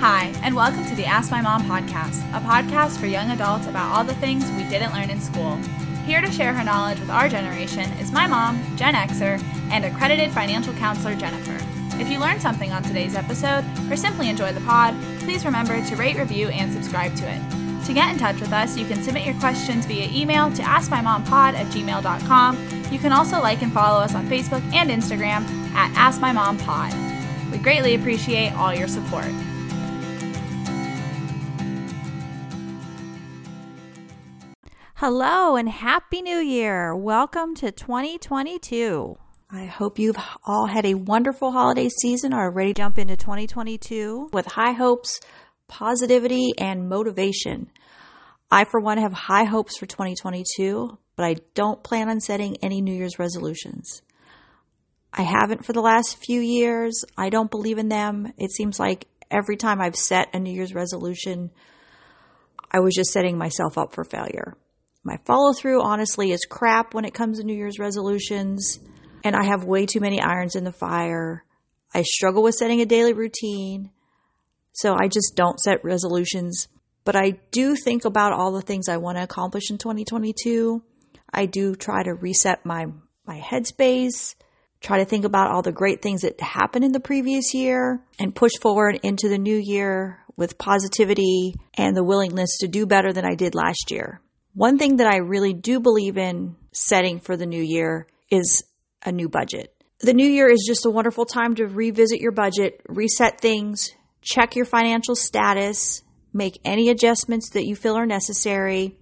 Hi, and welcome to the Ask My Mom podcast, a podcast for young adults about all the things we didn't learn in school. Here to share her knowledge with our generation is my mom, Gen Xer, and accredited financial counselor Jennifer. If you learned something on today's episode or simply enjoy the pod, please remember to rate, review, and subscribe to it. To get in touch with us, you can submit your questions via email to askmymompod at gmail.com. You can also like and follow us on Facebook and Instagram at askmymompod. We greatly appreciate all your support. Hello and Happy New Year. Welcome to 2022. I hope you've all had a wonderful holiday season, are ready to jump into 2022 with high hopes, positivity, and motivation. I, for one, have high hopes for 2022, but I don't plan on setting any New Year's resolutions. I haven't for the last few years. I don't believe in them. It seems like every time I've set a New Year's resolution, I was just setting myself up for failure. My follow through, honestly, is crap when it comes to New Year's resolutions, and I have way too many irons in the fire. I struggle with setting a daily routine, so I just don't set resolutions. But I do think about all the things I want to accomplish in 2022. I do try to reset my, my headspace, try to think about all the great things that happened in the previous year, and push forward into the new year with positivity and the willingness to do better than I did last year. One thing that I really do believe in setting for the new year is a new budget. The new year is just a wonderful time to revisit your budget, reset things, check your financial status, make any adjustments that you feel are necessary.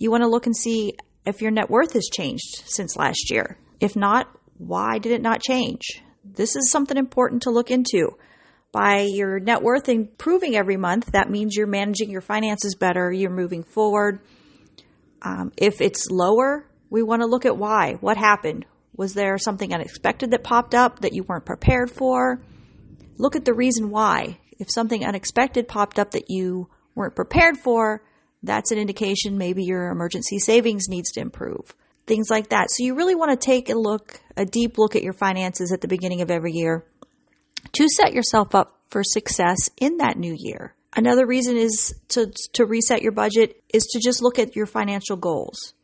You want to look and see if your net worth has changed since last year. If not, why did it not change? This is something important to look into. By your net worth improving every month, that means you're managing your finances better, you're moving forward, um, if it's lower, we want to look at why. What happened? Was there something unexpected that popped up that you weren't prepared for? Look at the reason why. If something unexpected popped up that you weren't prepared for, that's an indication maybe your emergency savings needs to improve. Things like that. So you really want to take a look, a deep look at your finances at the beginning of every year to set yourself up for success in that new year. Another reason is to, to reset your budget is to just look at your financial goals.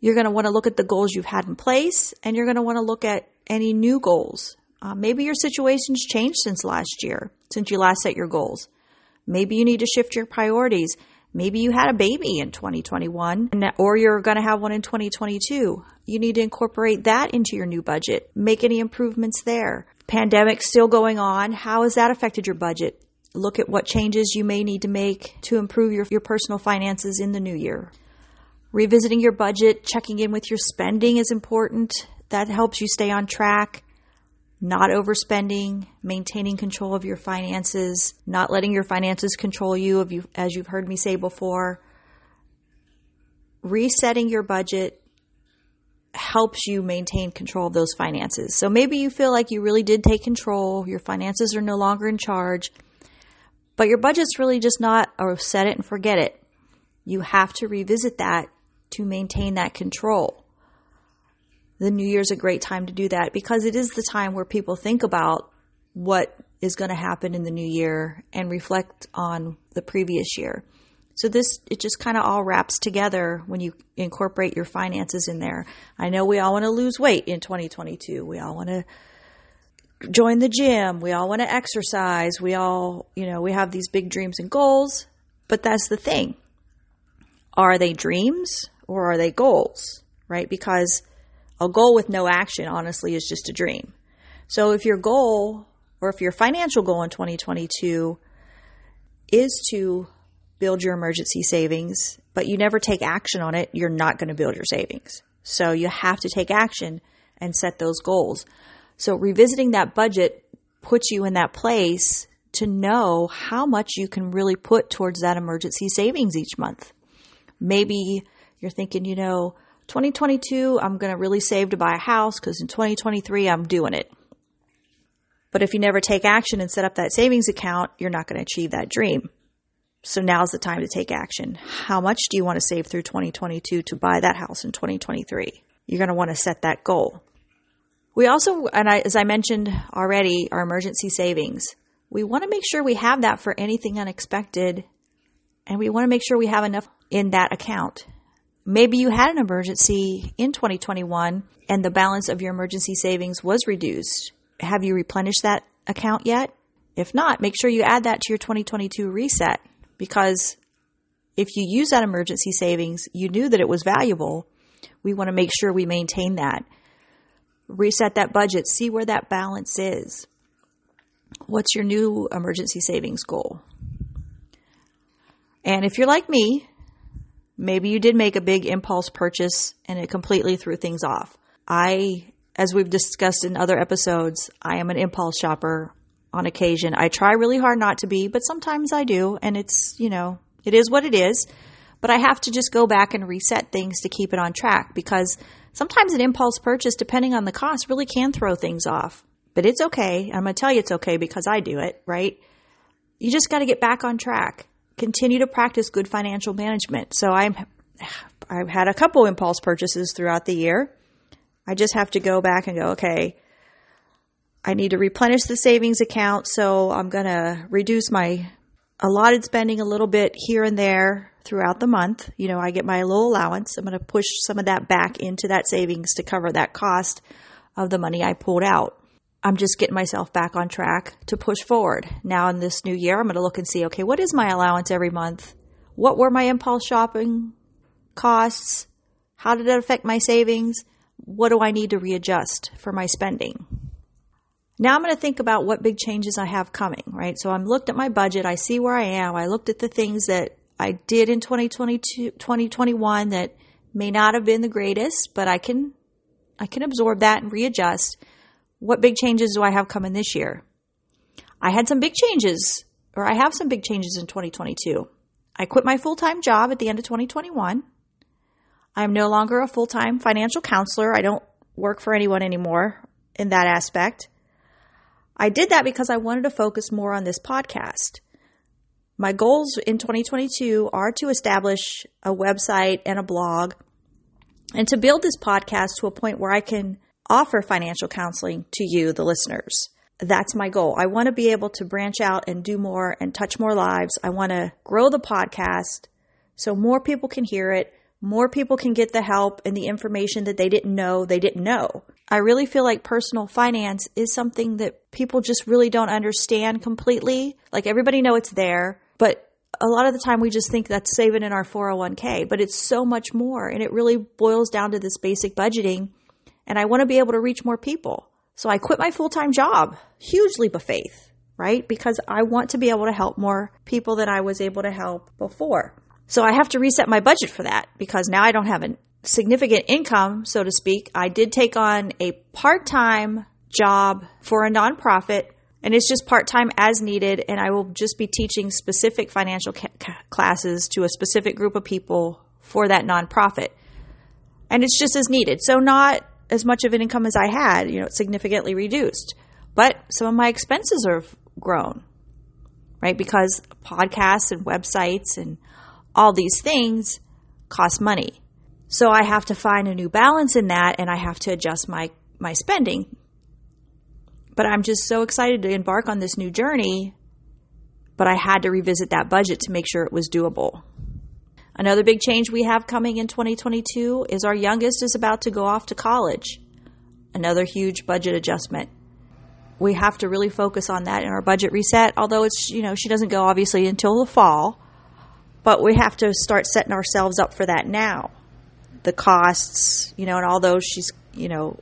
You're going to want to look at the goals you've had in place and you're going to want to look at any new goals. Uh, maybe your situation's changed since last year, since you last set your goals. Maybe you need to shift your priorities. Maybe you had a baby in 2021 or you're going to have one in 2022. You need to incorporate that into your new budget. Make any improvements there. Pandemic still going on. How has that affected your budget? Look at what changes you may need to make to improve your, your personal finances in the new year. Revisiting your budget, checking in with your spending is important. That helps you stay on track. Not overspending, maintaining control of your finances, not letting your finances control you, as you've heard me say before. Resetting your budget helps you maintain control of those finances. So maybe you feel like you really did take control, your finances are no longer in charge but your budget's really just not a set it and forget it. You have to revisit that to maintain that control. The new year's a great time to do that because it is the time where people think about what is going to happen in the new year and reflect on the previous year. So this it just kind of all wraps together when you incorporate your finances in there. I know we all want to lose weight in 2022. We all want to join the gym. We all want to exercise. We all, you know, we have these big dreams and goals. But that's the thing. Are they dreams or are they goals? Right? Because a goal with no action, honestly, is just a dream. So if your goal or if your financial goal in 2022 is to build your emergency savings, but you never take action on it, you're not going to build your savings. So you have to take action and set those goals. So revisiting that budget puts you in that place to know how much you can really put towards that emergency savings each month. Maybe you're thinking, you know, 2022, I'm going to really save to buy a house because in 2023, I'm doing it. But if you never take action and set up that savings account, you're not going to achieve that dream. So now's the time to take action. How much do you want to save through 2022 to buy that house in 2023? You're going to want to set that goal. We also, and I, as I mentioned already, our emergency savings. we want to make sure we have that for anything unexpected and we want to make sure we have enough in that account. Maybe you had an emergency in 2021 and the balance of your emergency savings was reduced. Have you replenished that account yet? If not, make sure you add that to your 2022 reset because if you use that emergency savings, you knew that it was valuable. We want to make sure we maintain that. Reset that budget, see where that balance is. What's your new emergency savings goal? And if you're like me, maybe you did make a big impulse purchase and it completely threw things off. I, as we've discussed in other episodes, I am an impulse shopper on occasion. I try really hard not to be, but sometimes I do. And it's, you know, it is what it is. But I have to just go back and reset things to keep it on track because sometimes an impulse purchase, depending on the cost, really can throw things off. But it's okay. I'm going to tell you it's okay because I do it, right? You just got to get back on track. Continue to practice good financial management. So I'm I've had a couple impulse purchases throughout the year. I just have to go back and go, okay, I need to replenish the savings account, so I'm going to reduce my allotted spending a little bit here and there throughout the month. You know, I get my little allowance. I'm going to push some of that back into that savings to cover that cost of the money I pulled out. I'm just getting myself back on track to push forward. Now, in this new year, I'm going to look and see okay, what is my allowance every month? What were my impulse shopping costs? How did it affect my savings? What do I need to readjust for my spending? Now I'm going to think about what big changes I have coming, right? So I'm looked at my budget. I see where I am. I looked at the things that I did in 2022, 2021 that may not have been the greatest, but I can, I can absorb that and readjust. What big changes do I have coming this year? I had some big changes, or I have some big changes in 2022. I quit my full time job at the end of 2021. I'm no longer a full time financial counselor. I don't work for anyone anymore in that aspect. I did that because I wanted to focus more on this podcast. My goals in 2022 are to establish a website and a blog and to build this podcast to a point where I can offer financial counseling to you, the listeners. That's my goal. I want to be able to branch out and do more and touch more lives. I want to grow the podcast so more people can hear it more people can get the help and the information that they didn't know they didn't know. I really feel like personal finance is something that people just really don't understand completely. Like everybody know it's there, but a lot of the time we just think that's saving in our 401k, but it's so much more and it really boils down to this basic budgeting and I want to be able to reach more people. So I quit my full-time job. Huge leap of faith, right? Because I want to be able to help more people than I was able to help before. So I have to reset my budget for that because now I don't have a significant income, so to speak. I did take on a part time job for a nonprofit and it's just part time as needed. And I will just be teaching specific financial ca- classes to a specific group of people for that nonprofit. And it's just as needed. So, not as much of an income as I had, you know, significantly reduced. But some of my expenses have grown, right? Because podcasts and websites and all these things cost money. So I have to find a new balance in that and I have to adjust my, my spending. But I'm just so excited to embark on this new journey. But I had to revisit that budget to make sure it was doable. Another big change we have coming in 2022 is our youngest is about to go off to college. Another huge budget adjustment. We have to really focus on that in our budget reset, although it's, you know, she doesn't go obviously until the fall. But we have to start setting ourselves up for that now. The costs, you know, and all those she's, you know,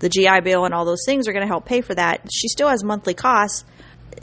the GI Bill and all those things are going to help pay for that. She still has monthly costs.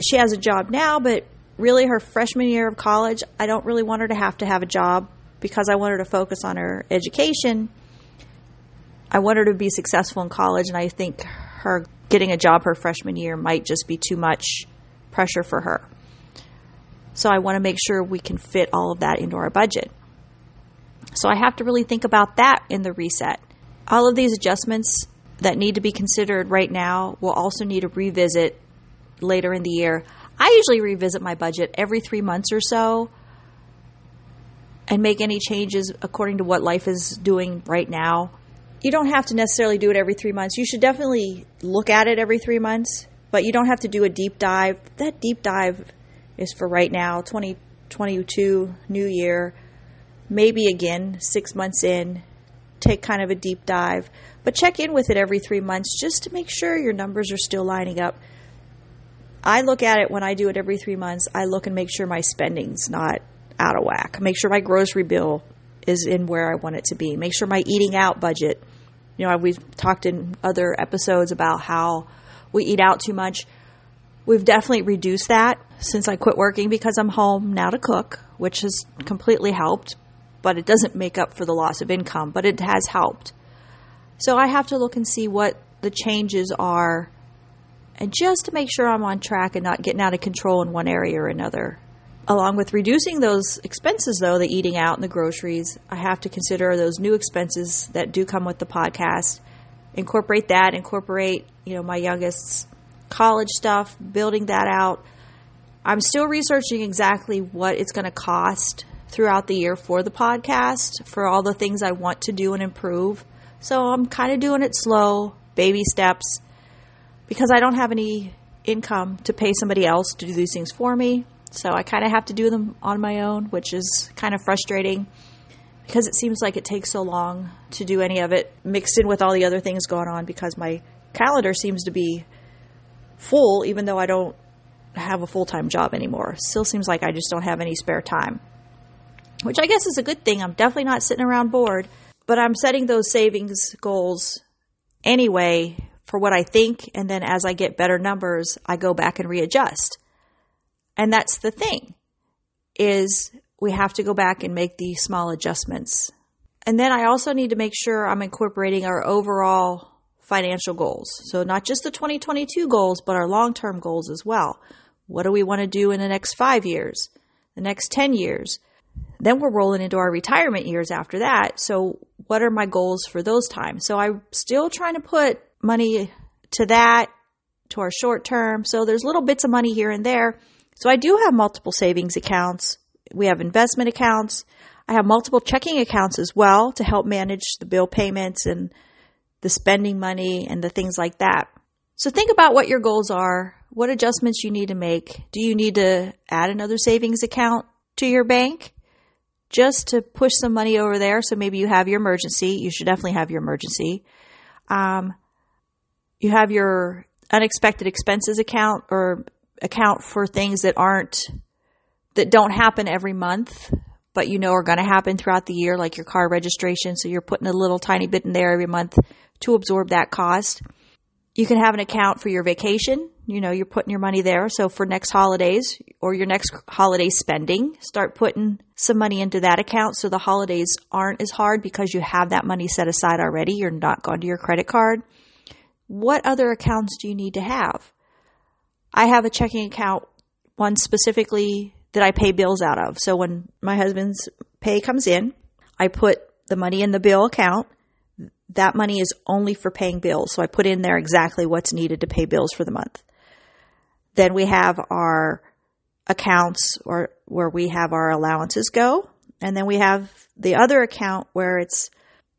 She has a job now, but really her freshman year of college, I don't really want her to have to have a job because I want her to focus on her education. I want her to be successful in college, and I think her getting a job her freshman year might just be too much pressure for her. So I want to make sure we can fit all of that into our budget. So I have to really think about that in the reset. All of these adjustments that need to be considered right now will also need to revisit later in the year. I usually revisit my budget every three months or so and make any changes according to what life is doing right now. You don't have to necessarily do it every three months. You should definitely look at it every three months but you don't have to do a deep dive. That deep dive is for right now, 2022, new year. Maybe again, six months in, take kind of a deep dive, but check in with it every three months just to make sure your numbers are still lining up. I look at it when I do it every three months. I look and make sure my spending's not out of whack. Make sure my grocery bill is in where I want it to be. Make sure my eating out budget. You know, we've talked in other episodes about how we eat out too much. We've definitely reduced that since I quit working because I'm home now to cook, which has completely helped, but it doesn't make up for the loss of income, but it has helped. So I have to look and see what the changes are and just to make sure I'm on track and not getting out of control in one area or another. Along with reducing those expenses, though, the eating out and the groceries, I have to consider those new expenses that do come with the podcast. Incorporate that, incorporate, you know, my youngest's college stuff, building that out. I'm still researching exactly what it's going to cost throughout the year for the podcast, for all the things I want to do and improve. So I'm kind of doing it slow, baby steps, because I don't have any income to pay somebody else to do these things for me. So I kind of have to do them on my own, which is kind of frustrating because it seems like it takes so long to do any of it mixed in with all the other things going on because my calendar seems to be full even though I don't have a full-time job anymore. Still seems like I just don't have any spare time. Which I guess is a good thing. I'm definitely not sitting around bored, but I'm setting those savings goals anyway for what I think and then as I get better numbers, I go back and readjust. And that's the thing is we have to go back and make these small adjustments. And then I also need to make sure I'm incorporating our overall financial goals. So not just the 2022 goals, but our long-term goals as well. What do we want to do in the next 5 years? The next 10 years? Then we're rolling into our retirement years after that. So what are my goals for those times? So I'm still trying to put money to that, to our short term. So there's little bits of money here and there so I do have multiple savings accounts. We have investment accounts. I have multiple checking accounts as well to help manage the bill payments and the spending money and the things like that. So think about what your goals are, what adjustments you need to make. Do you need to add another savings account to your bank just to push some money over there? So maybe you have your emergency. You should definitely have your emergency. Um, you have your unexpected expenses account or account for things that aren't that don't happen every month but you know are going to happen throughout the year like your car registration so you're putting a little tiny bit in there every month to absorb that cost you can have an account for your vacation you know you're putting your money there so for next holidays or your next holiday spending start putting some money into that account so the holidays aren't as hard because you have that money set aside already you're not going to your credit card what other accounts do you need to have I have a checking account, one specifically that I pay bills out of. So when my husband's pay comes in, I put the money in the bill account. That money is only for paying bills. So I put in there exactly what's needed to pay bills for the month. Then we have our accounts or where we have our allowances go. And then we have the other account where it's,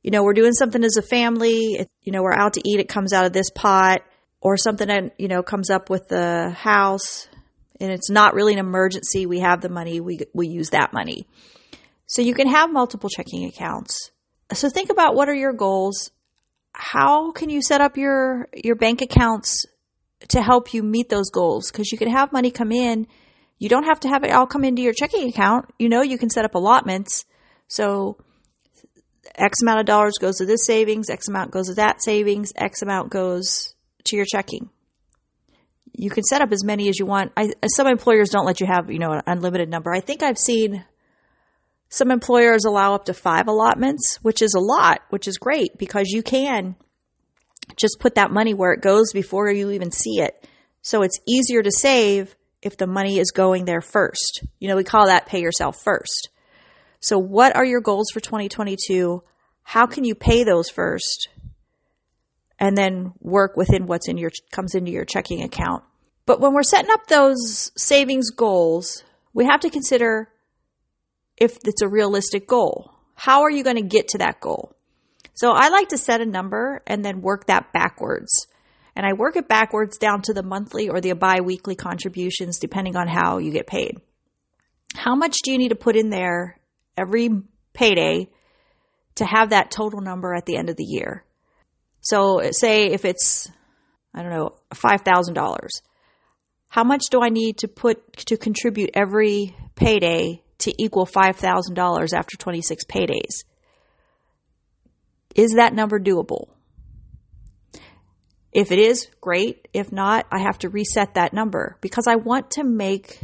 you know, we're doing something as a family. It, you know, we're out to eat. It comes out of this pot or something that you know comes up with the house and it's not really an emergency we have the money we we use that money so you can have multiple checking accounts so think about what are your goals how can you set up your your bank accounts to help you meet those goals because you can have money come in you don't have to have it all come into your checking account you know you can set up allotments so x amount of dollars goes to this savings x amount goes to that savings x amount goes to your checking. You can set up as many as you want. I, some employers don't let you have, you know, an unlimited number. I think I've seen some employers allow up to five allotments, which is a lot, which is great because you can just put that money where it goes before you even see it. So it's easier to save if the money is going there first. You know, we call that pay yourself first. So what are your goals for 2022? How can you pay those first? and then work within what's in your comes into your checking account. But when we're setting up those savings goals, we have to consider if it's a realistic goal. How are you going to get to that goal? So I like to set a number and then work that backwards. and I work it backwards down to the monthly or the bi weekly contributions, depending on how you get paid. How much do you need to put in there every payday to have that total number at the end of the year? So, say if it's, I don't know, $5,000, how much do I need to put to contribute every payday to equal $5,000 after 26 paydays? Is that number doable? If it is, great. If not, I have to reset that number because I want to make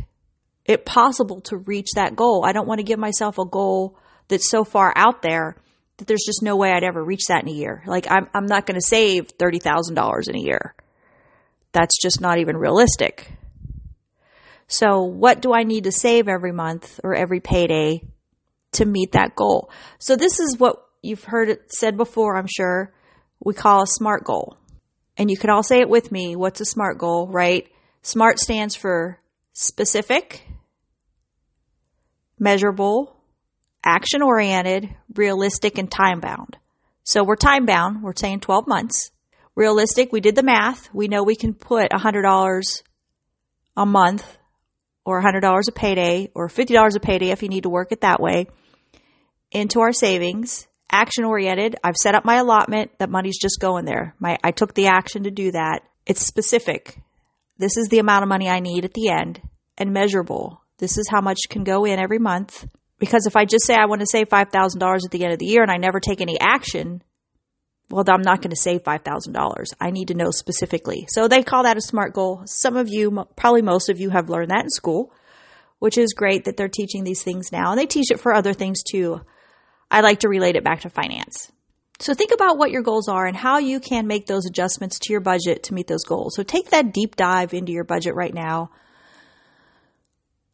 it possible to reach that goal. I don't want to give myself a goal that's so far out there that there's just no way I'd ever reach that in a year. Like I'm I'm not going to save $30,000 in a year. That's just not even realistic. So, what do I need to save every month or every payday to meet that goal? So, this is what you've heard it said before, I'm sure. We call a SMART goal. And you can all say it with me. What's a SMART goal, right? SMART stands for specific, measurable, action oriented, realistic, and time bound. So we're time bound. We're saying 12 months. Realistic, we did the math. We know we can put $100 a month or $100 a payday or $50 a payday if you need to work it that way into our savings action oriented. I've set up my allotment. That money's just going there. My, I took the action to do that. It's specific. This is the amount of money I need at the end and measurable. This is how much can go in every month. Because if I just say I want to save $5,000 at the end of the year and I never take any action, well, I'm not going to save $5,000. I need to know specifically. So they call that a SMART goal. Some of you, probably most of you, have learned that in school, which is great that they're teaching these things now. And they teach it for other things too. I like to relate it back to finance. So think about what your goals are and how you can make those adjustments to your budget to meet those goals. So take that deep dive into your budget right now.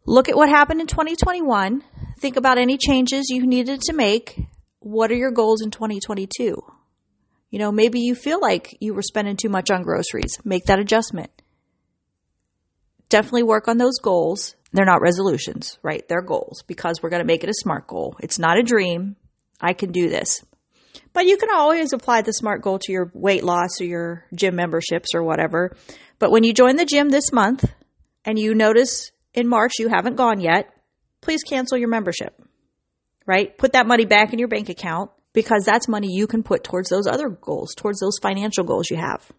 Look at what happened in 2021. Think about any changes you needed to make. What are your goals in 2022? You know, maybe you feel like you were spending too much on groceries. Make that adjustment. Definitely work on those goals. They're not resolutions, right? They're goals because we're going to make it a smart goal. It's not a dream. I can do this. But you can always apply the SMART goal to your weight loss or your gym memberships or whatever. But when you join the gym this month and you notice in March you haven't gone yet, please cancel your membership, right? Put that money back in your bank account because that's money you can put towards those other goals, towards those financial goals you have.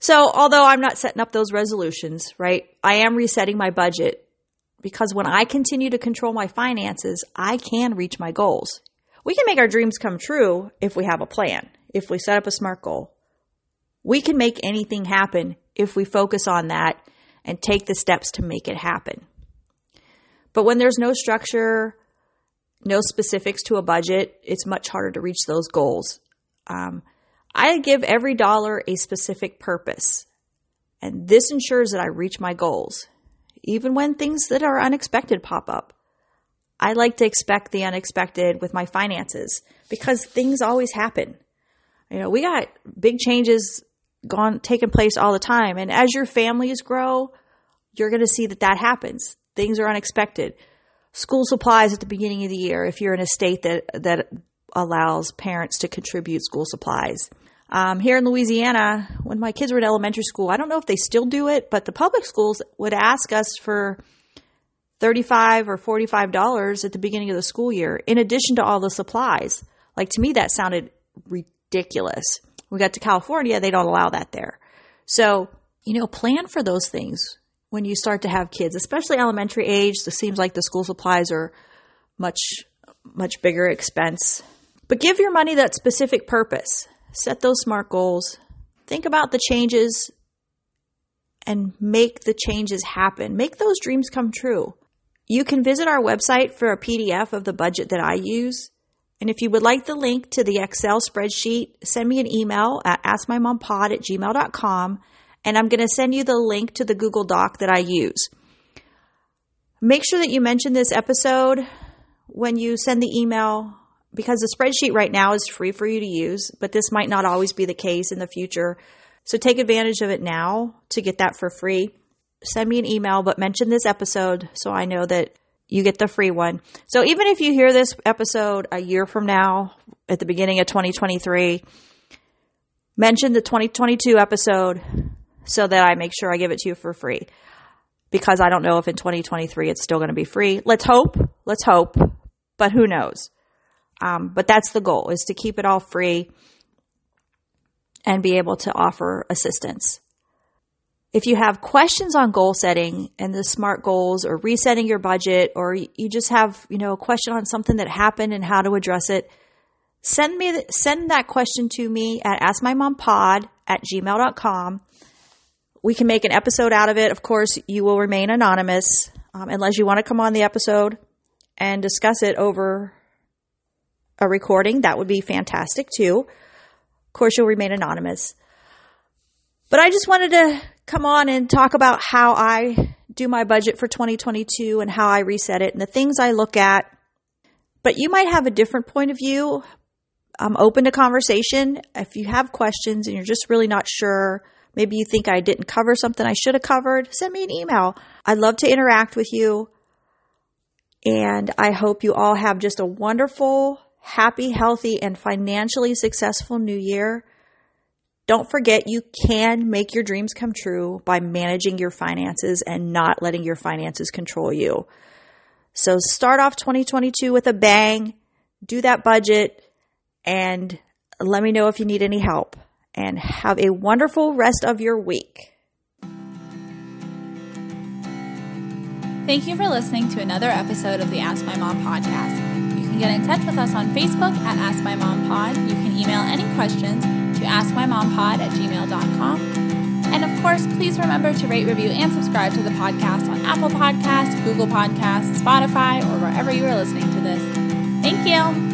So, although I'm not setting up those resolutions, right, I am resetting my budget because when I continue to control my finances, I can reach my goals. We can make our dreams come true if we have a plan, if we set up a SMART goal. We can make anything happen if we focus on that and take the steps to make it happen. But when there's no structure, no specifics to a budget, it's much harder to reach those goals. Um, I give every dollar a specific purpose, and this ensures that I reach my goals, even when things that are unexpected pop up. I like to expect the unexpected with my finances because things always happen. You know, we got big changes gone taking place all the time and as your families grow, you're going to see that that happens. Things are unexpected. School supplies at the beginning of the year if you're in a state that that allows parents to contribute school supplies. Um, here in Louisiana, when my kids were in elementary school, I don't know if they still do it, but the public schools would ask us for 35 or 45 dollars at the beginning of the school year in addition to all the supplies. Like to me that sounded ridiculous. We got to california they don't allow that there. So you know plan for those things when you start to have kids especially elementary age. It seems like the school supplies are much much bigger expense. But give your money that specific purpose. Set those smart goals. Think about the changes and make the changes happen. Make those dreams come true. You can visit our website for a PDF of the budget that I use. And if you would like the link to the Excel spreadsheet, send me an email at askmymompod at gmail.com and I'm going to send you the link to the Google Doc that I use. Make sure that you mention this episode when you send the email because the spreadsheet right now is free for you to use, but this might not always be the case in the future. So take advantage of it now to get that for free send me an email, but mention this episode so I know that you get the free one. So even if you hear this episode a year from now, at the beginning of 2023, mention the 2022 episode so that I make sure I give it to you for free because I don't know if in 2023 it's still going to be free. Let's hope. Let's hope. But who knows? Um, but that's the goal is to keep it all free and be able to offer assistance. If you have questions on goal setting and the SMART goals or resetting your budget, or you just have, you know, a question on something that happened and how to address it, send me, send that question to me at askmymompod at gmail.com. We can make an episode out of it. Of course, you will remain anonymous um, unless you want to come on the episode and discuss it over a recording. That would be fantastic too. Of course, you'll remain anonymous. But I just wanted to come on and talk about how I do my budget for 2022 and how I reset it and the things I look at. But you might have a different point of view. I'm open to conversation. If you have questions and you're just really not sure, maybe you think I didn't cover something I should have covered, send me an email. I'd love to interact with you. And I hope you all have just a wonderful, happy, healthy, and financially successful new year. Don't forget you can make your dreams come true by managing your finances and not letting your finances control you. So start off 2022 with a bang, do that budget, and let me know if you need any help. And have a wonderful rest of your week. Thank you for listening to another episode of the Ask My Mom podcast. You can get in touch with us on Facebook at Ask My Mom Pod. You can email any questions to askmymompod at gmail.com. And of course, please remember to rate, review, and subscribe to the podcast on Apple Podcasts, Google Podcasts, Spotify, or wherever you are listening to this. Thank you.